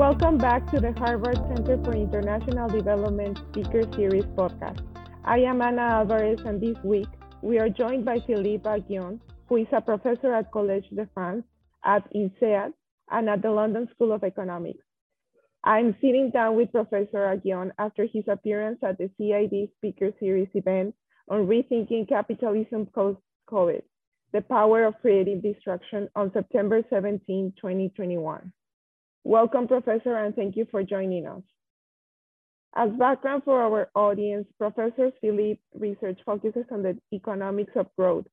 Welcome back to the Harvard Center for International Development Speaker Series podcast. I am Ana Alvarez, and this week we are joined by Philippe Aghion, who is a professor at Collège de France, at INSEAD, and at the London School of Economics. I'm sitting down with Professor Aghion after his appearance at the CID Speaker Series event on Rethinking Capitalism Post-COVID, the Power of Creative Destruction on September 17, 2021. Welcome, Professor, and thank you for joining us. As background for our audience, Professor Philippe research focuses on the economics of growth.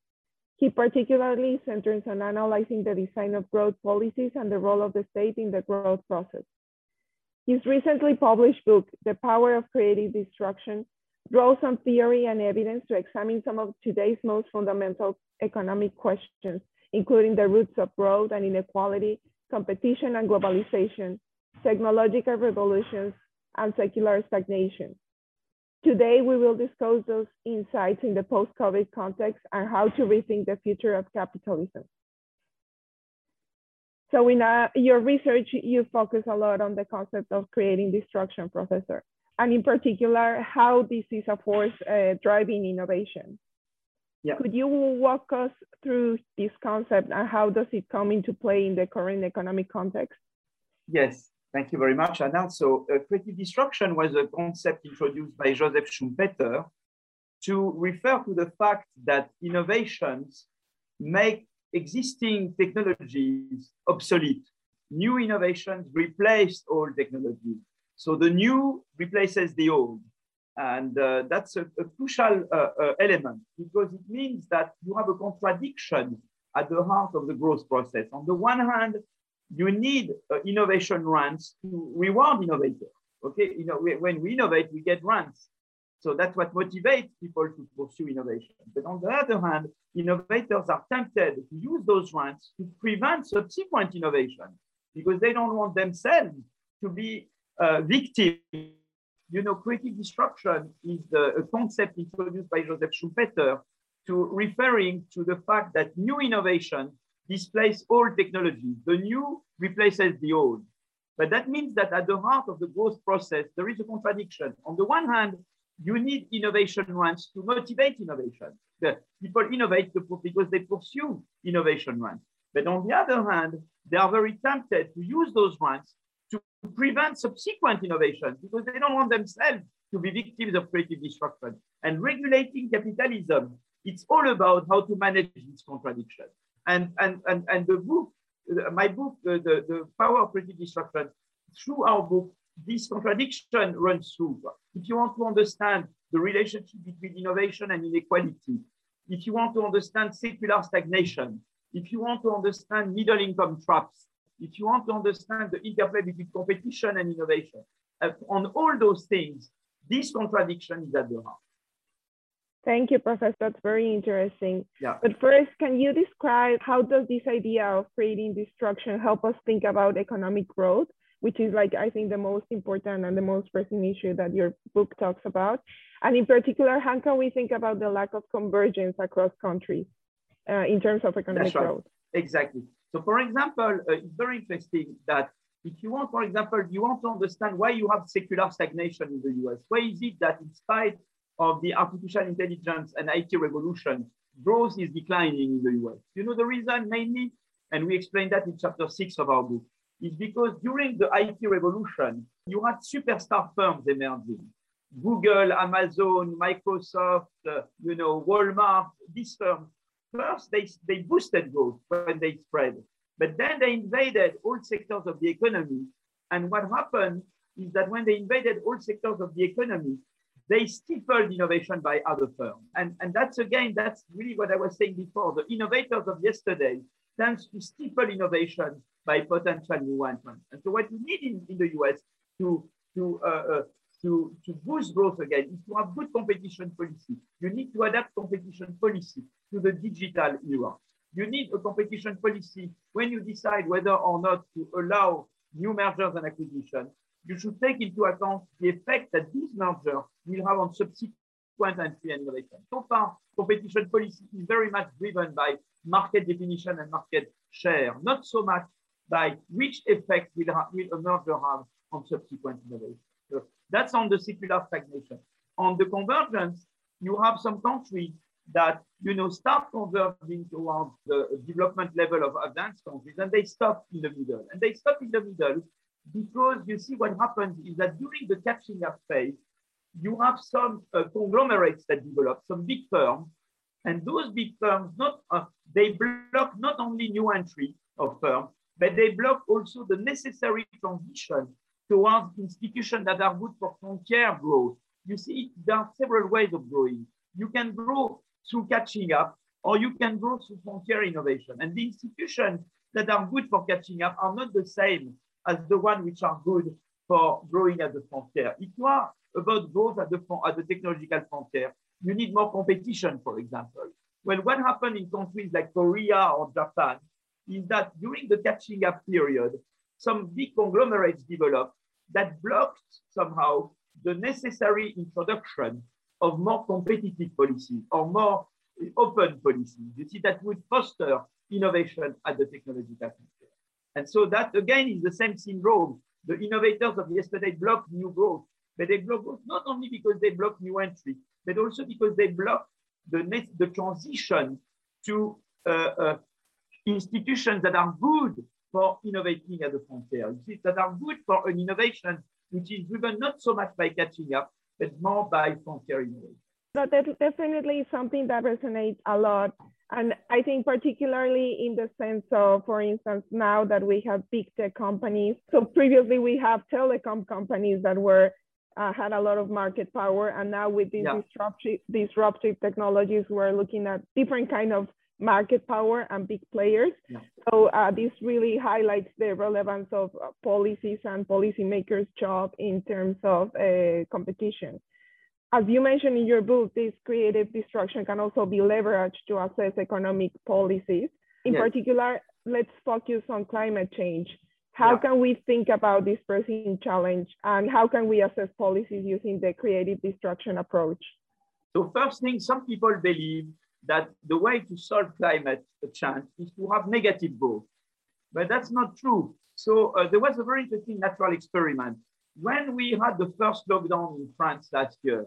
He particularly centers on analyzing the design of growth policies and the role of the state in the growth process. His recently published book, The Power of Creative Destruction, draws on theory and evidence to examine some of today's most fundamental economic questions, including the roots of growth and inequality, competition and globalization, technological revolutions, and secular stagnation. Today, we will discuss those insights in the post-COVID context and how to rethink the future of capitalism. So in uh, your research, you focus a lot on the concept of creative destruction, Professor, and in particular, how this is a force uh, driving innovation. Yeah. Could you walk us through this concept and how does it come into play in the current economic context? Yes, thank you very much, Anna. So uh, creative destruction was a concept introduced by Joseph Schumpeter to refer to the fact that innovations make existing technologies obsolete. New innovations replace old technologies. So the new replaces the old. And uh, that's a, a crucial uh, uh, element because it means that you have a contradiction at the heart of the growth process. On the one hand, you need uh, innovation runs to reward innovators. Okay, you know, when we innovate, we get runs. So that's what motivates people to pursue innovation. But on the other hand, innovators are tempted to use those runs to prevent subsequent innovation because they don't want themselves to be uh, victims you know, creative destruction is a concept introduced by Joseph Schumpeter to referring to the fact that new innovation displaces old technology. The new replaces the old. But that means that at the heart of the growth process, there is a contradiction. On the one hand, you need innovation runs to motivate innovation. The people innovate because they pursue innovation runs. But on the other hand, they are very tempted to use those runs prevent subsequent innovation because they don't want themselves to be victims of creative destruction. And regulating capitalism, it's all about how to manage this contradiction. And, and, and, and the book, uh, my book, the, the, the power of creative destruction, through our book, this contradiction runs through. If you want to understand the relationship between innovation and inequality, if you want to understand secular stagnation, if you want to understand middle income traps, if you want to understand the interplay between competition and innovation, uh, on all those things, this contradiction is at the heart. Thank you, Professor. That's very interesting. Yeah. But first, can you describe how does this idea of creative destruction help us think about economic growth, which is like I think the most important and the most pressing issue that your book talks about, and in particular, how can we think about the lack of convergence across countries uh, in terms of economic right. growth? Exactly. So for example, uh, it's very interesting that if you want, for example, you want to understand why you have secular stagnation in the US. Why is it that in spite of the artificial intelligence and IT revolution, growth is declining in the US? You know the reason mainly, and we explain that in chapter six of our book, is because during the IT revolution, you had superstar firms emerging. Google, Amazon, Microsoft, uh, you know, Walmart, these firms First, they, they boosted growth when they spread, but then they invaded all sectors of the economy. And what happened is that when they invaded all sectors of the economy, they stifled innovation by other firms. And, and that's again, that's really what I was saying before. The innovators of yesterday tends to stifle innovation by potential new entrants. And so what you need in, in the US to, to uh, uh, to, to boost growth again is to have good competition policy. You need to adapt competition policy to the digital era. You need a competition policy when you decide whether or not to allow new mergers and acquisitions. You should take into account the effect that these mergers will have on subsequent entry and innovation. So far, competition policy is very much driven by market definition and market share, not so much by which effect will, will a merger have on subsequent innovation. That's on the secular stagnation. On the convergence, you have some countries that you know start converging towards the development level of advanced countries, and they stop in the middle. And they stop in the middle because you see what happens is that during the catching up phase, you have some uh, conglomerates that develop, some big firms, and those big firms not uh, they block not only new entry of firms, but they block also the necessary transition towards institutions that are good for frontier growth. You see, there are several ways of growing. You can grow through catching up, or you can grow through frontier innovation. And the institutions that are good for catching up are not the same as the ones which are good for growing at the frontier. If you are about growth at the, at the technological frontier, you need more competition, for example. Well, what happened in countries like Korea or Japan is that during the catching up period, some big conglomerates developed that blocked somehow the necessary introduction of more competitive policies or more open policies. You see, that would foster innovation at the technological frontier. And so that again is the same syndrome. The innovators of yesterday blocked new growth, but they block growth not only because they block new entry, but also because they block the, the transition to uh, uh, institutions that are good for innovating at the frontier. You see, that are good for an innovation which is driven not so much by catching up, but more by frontier innovation. That definitely something that resonates a lot. And I think particularly in the sense of, for instance, now that we have big tech companies. So previously we have telecom companies that were uh, had a lot of market power, and now with these yeah. disruptive, disruptive technologies, we're looking at different kind of market power and big players. Yeah. So uh, this really highlights the relevance of uh, policies and policymakers' job in terms of uh, competition. As you mentioned in your book, this creative destruction can also be leveraged to assess economic policies. In yes. particular, let's focus on climate change. How yeah. can we think about this pressing challenge and how can we assess policies using the creative destruction approach? So first thing, some people believe that the way to solve climate change is to have negative growth, but that's not true. So uh, there was a very interesting natural experiment. When we had the first lockdown in France last year,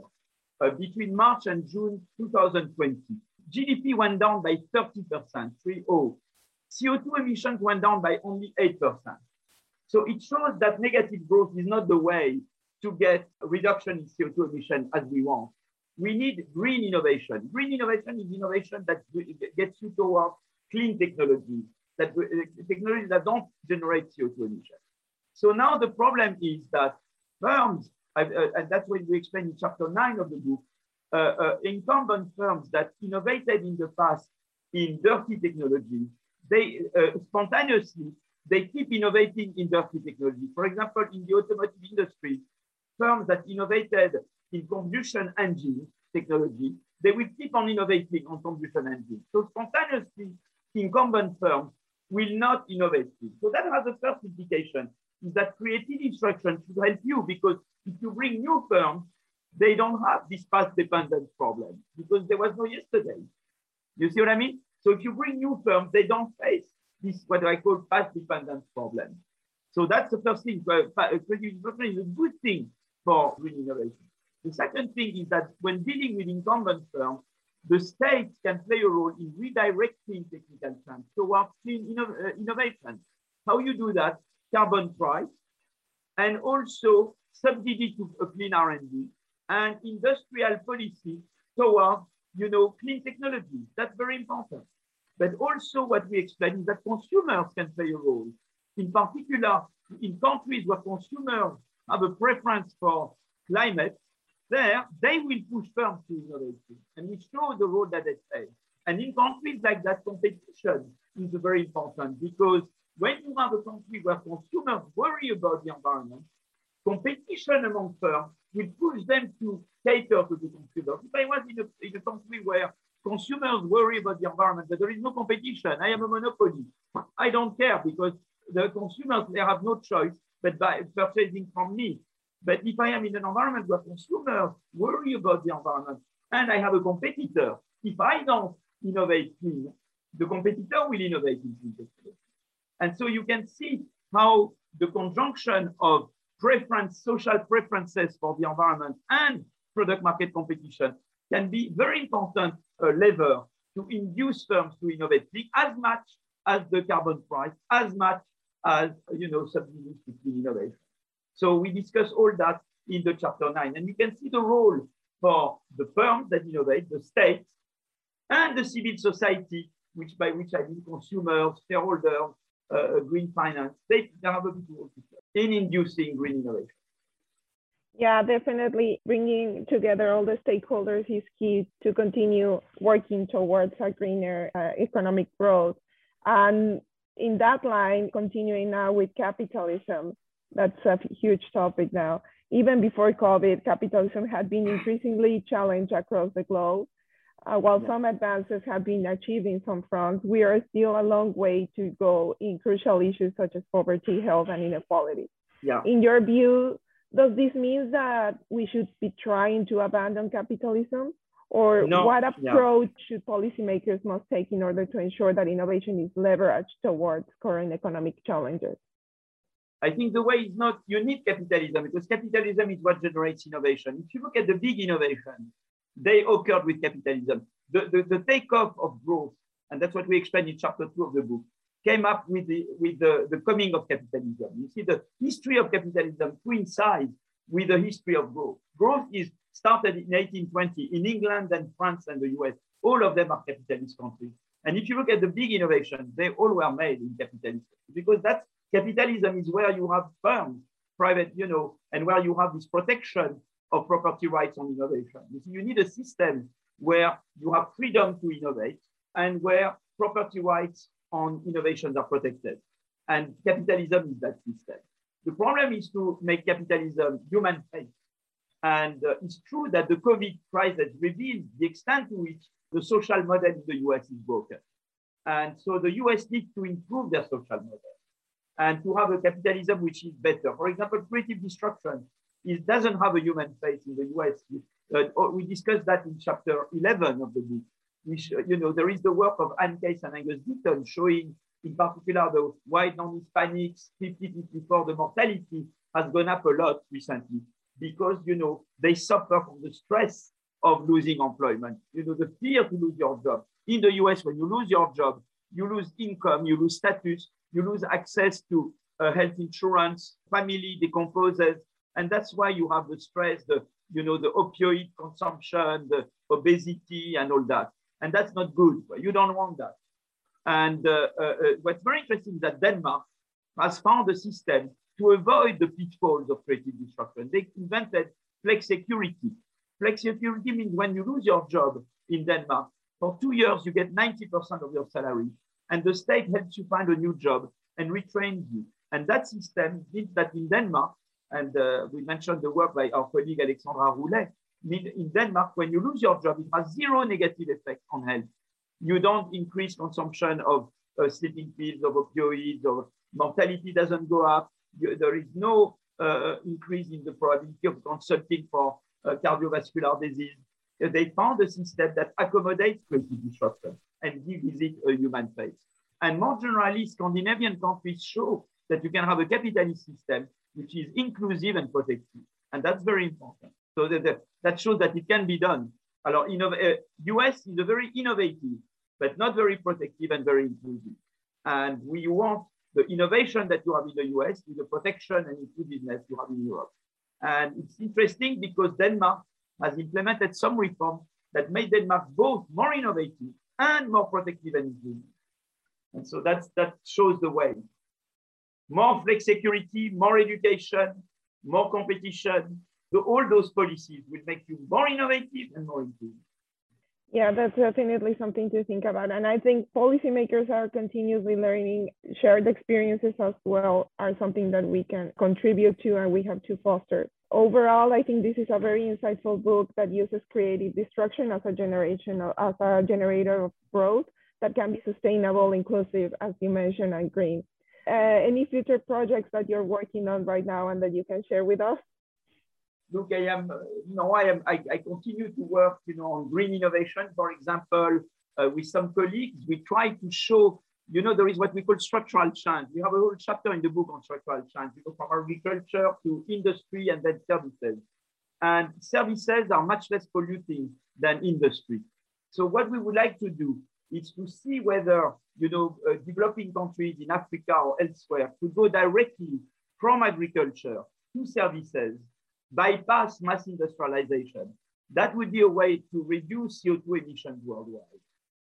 uh, between March and June 2020, GDP went down by 30%, 3 CO2 emissions went down by only 8%. So it shows that negative growth is not the way to get reduction in CO2 emission as we want. We need green innovation. Green innovation is innovation that gets you towards clean technologies, that uh, that don't generate CO2 emissions. So now the problem is that firms, uh, and that's what we explain in chapter nine of the book, uh, uh, incumbent firms that innovated in the past in dirty technology, they uh, spontaneously they keep innovating in dirty technology. For example, in the automotive industry, firms that innovated in combustion engine technology, they will keep on innovating on combustion engine. So spontaneously, incumbent firms will not innovate. So that has a first implication, is that creative destruction should help you because if you bring new firms, they don't have this past dependence problem because there was no yesterday. You see what I mean? So if you bring new firms, they don't face this what I call past dependence problem. So that's the first thing. Uh, creative destruction is a good thing for green innovation. The second thing is that when dealing with incumbent firms, the state can play a role in redirecting technical change towards clean inno uh, innovation. How you do that? Carbon price, and also subsidy to a clean R&D, and industrial policy towards you know, clean technology. That's very important. But also what we explain is that consumers can play a role. In particular, in countries where consumers have a preference for climate, there they will push firms to innovation and we show the road that they take. And in countries like that, competition is very important because when you have a country where consumers worry about the environment, competition among firms will push them to cater to the consumers. If I was in a, in a country where consumers worry about the environment, but there is no competition. I am a monopoly. I don't care because the consumers, they have no choice but by purchasing from me. But if I am in an environment where consumers worry about the environment and I have a competitor, if I don't innovate clean, the competitor will innovate in clean. And so you can see how the conjunction of preference, social preferences for the environment and product market competition can be very important uh, lever to induce firms to innovate as much as the carbon price, as much as you know subsidies to clean innovation. So we discuss all that in the chapter nine, and you can see the role for the firms that innovate, the state, and the civil society, which by which I mean consumers, shareholders, uh, green finance. They have a big role in inducing green innovation. Yeah, definitely bringing together all the stakeholders is key to continue working towards a greener uh, economic growth. And in that line, continuing now with capitalism, that's a huge topic now. Even before COVID, capitalism had been increasingly challenged across the globe. Uh, while some advances have been achieved in some fronts, we are still a long way to go in crucial issues such as poverty, health, and inequality. Yeah. In your view, does this mean that we should be trying to abandon capitalism? Or no, what approach yeah. should policymakers must take in order to ensure that innovation is leveraged towards current economic challenges? I think the way is not you need capitalism because capitalism is what generates innovation. If you look at the big innovation, they occurred with capitalism. The, the, the takeoff of growth, and that's what we explain in chapter two of the book, came up with the, with the, the coming of capitalism. You see, the history of capitalism coincides with the history of growth. Growth is started in 1820 in England and France and the US. All of them are capitalist countries. And if you look at the big innovations, they all were made in capitalism because that's capitalism is where you have firms, private, you know, and where you have this protection of property rights on innovation. You see, you need a system where you have freedom to innovate and where property rights on innovations are protected. And capitalism is that system. The problem is to make capitalism human. And uh, it's true that the COVID crisis revealed the extent to which the social model in the US is broken. And so the US needs to improve their social model and to have a capitalism which is better. For example, creative destruction it doesn't have a human face in the US. Uh, we discussed that in chapter 11 of the book. Which, you know, there is the work of Anne Case and Angus Deaton showing in particular the white non-Hispanics 50-54, the mortality has gone up a lot recently because, you know, they suffer from the stress of losing employment. You know, the fear to lose your job. In the US, when you lose your job, you lose income, you lose status, you lose access to uh, health insurance, family decomposes, and that's why you have the stress, the, you know, the opioid consumption, the obesity and all that. And that's not good. You don't want that. And uh, uh, uh, what's very interesting is that Denmark has found a system to avoid the pitfalls of creative destruction. They invented flexicurity. Flex security means when you lose your job in Denmark, for two years, you get 90% of your salary. And the state helps you find a new job and retrains you. And that system means that in Denmark, and uh, we mentioned the work by our colleague Alexandra Roulet. In Denmark, when you lose your job, it has zero negative effect on health. You don't increase consumption of uh, sleeping pills, of opioids, or mortality doesn't go up. You, there is no uh, increase in the probability of consulting for uh, cardiovascular disease. Uh, they found a system that accommodates creative disruption and gives it a human face. And more generally, Scandinavian countries show that you can have a capitalist system which is inclusive and protective. And that's very important. So that, that, that shows that it can be done. Alors, uh, US is a very innovative, but not very protective and very inclusive. And we want the innovation that you have in the US with the protection and inclusiveness you have in Europe. And it's interesting because Denmark has implemented some reforms that made Denmark both more innovative and more protective and inclusive. And so that's, that shows the way more flexicurity, more education, more competition. So all those policies will make you more innovative and more inclusive. Yeah, that's definitely something to think about. And I think policymakers are continuously learning. Shared experiences as well are something that we can contribute to and we have to foster. Overall, I think this is a very insightful book that uses creative destruction as a generation as a generator of growth that can be sustainable, inclusive, as you mentioned, and green uh, any future projects that you're working on right now and that you can share with us? Look, I am, you know, I am, I, I continue to work, you know, on green innovation, for example, uh, with some colleagues. We try to show you know, there is what we call structural change. We have a whole chapter in the book on structural change. We go from agriculture to industry and then services. And services are much less polluting than industry. So what we would like to do is to see whether, you know, uh, developing countries in Africa or elsewhere could go directly from agriculture to services, bypass mass industrialization. That would be a way to reduce CO2 emissions worldwide.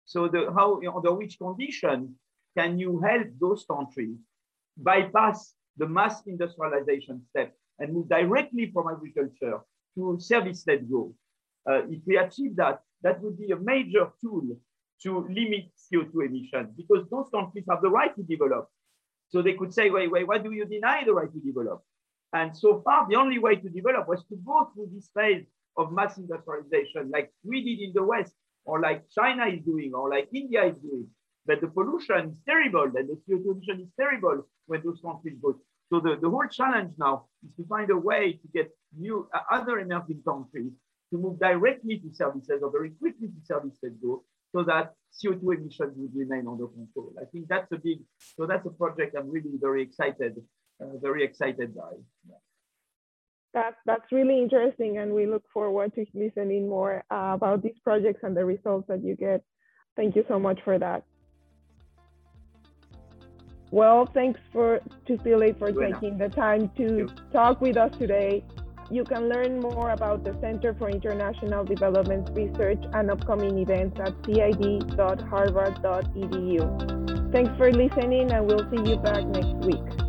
So the, how, under which condition can you help those countries bypass the mass industrialization step and move directly from agriculture to service-led growth? Uh, if we achieve that, that would be a major tool to limit CO2 emissions because those countries have the right to develop. So they could say, wait, wait, why do you deny the right to develop? And so far, the only way to develop was to go through this phase of mass industrialization, like we did in the West, or like China is doing, or like India is doing. But the pollution is terrible, and the CO2 emission is terrible when those countries go. So the, the whole challenge now is to find a way to get new uh, other emerging countries to move directly to services or very quickly to services go so that CO2 emissions would remain under control. I think that's a big, so that's a project I'm really very excited, uh, very excited by. Yeah. That, that's really interesting and we look forward to listening more uh, about these projects and the results that you get. Thank you so much for that. Well, thanks for to Philip for taking the time to talk with us today. You can learn more about the Center for International Development Research and upcoming events at cid.harvard.edu. Thanks for listening, and we'll see you back next week.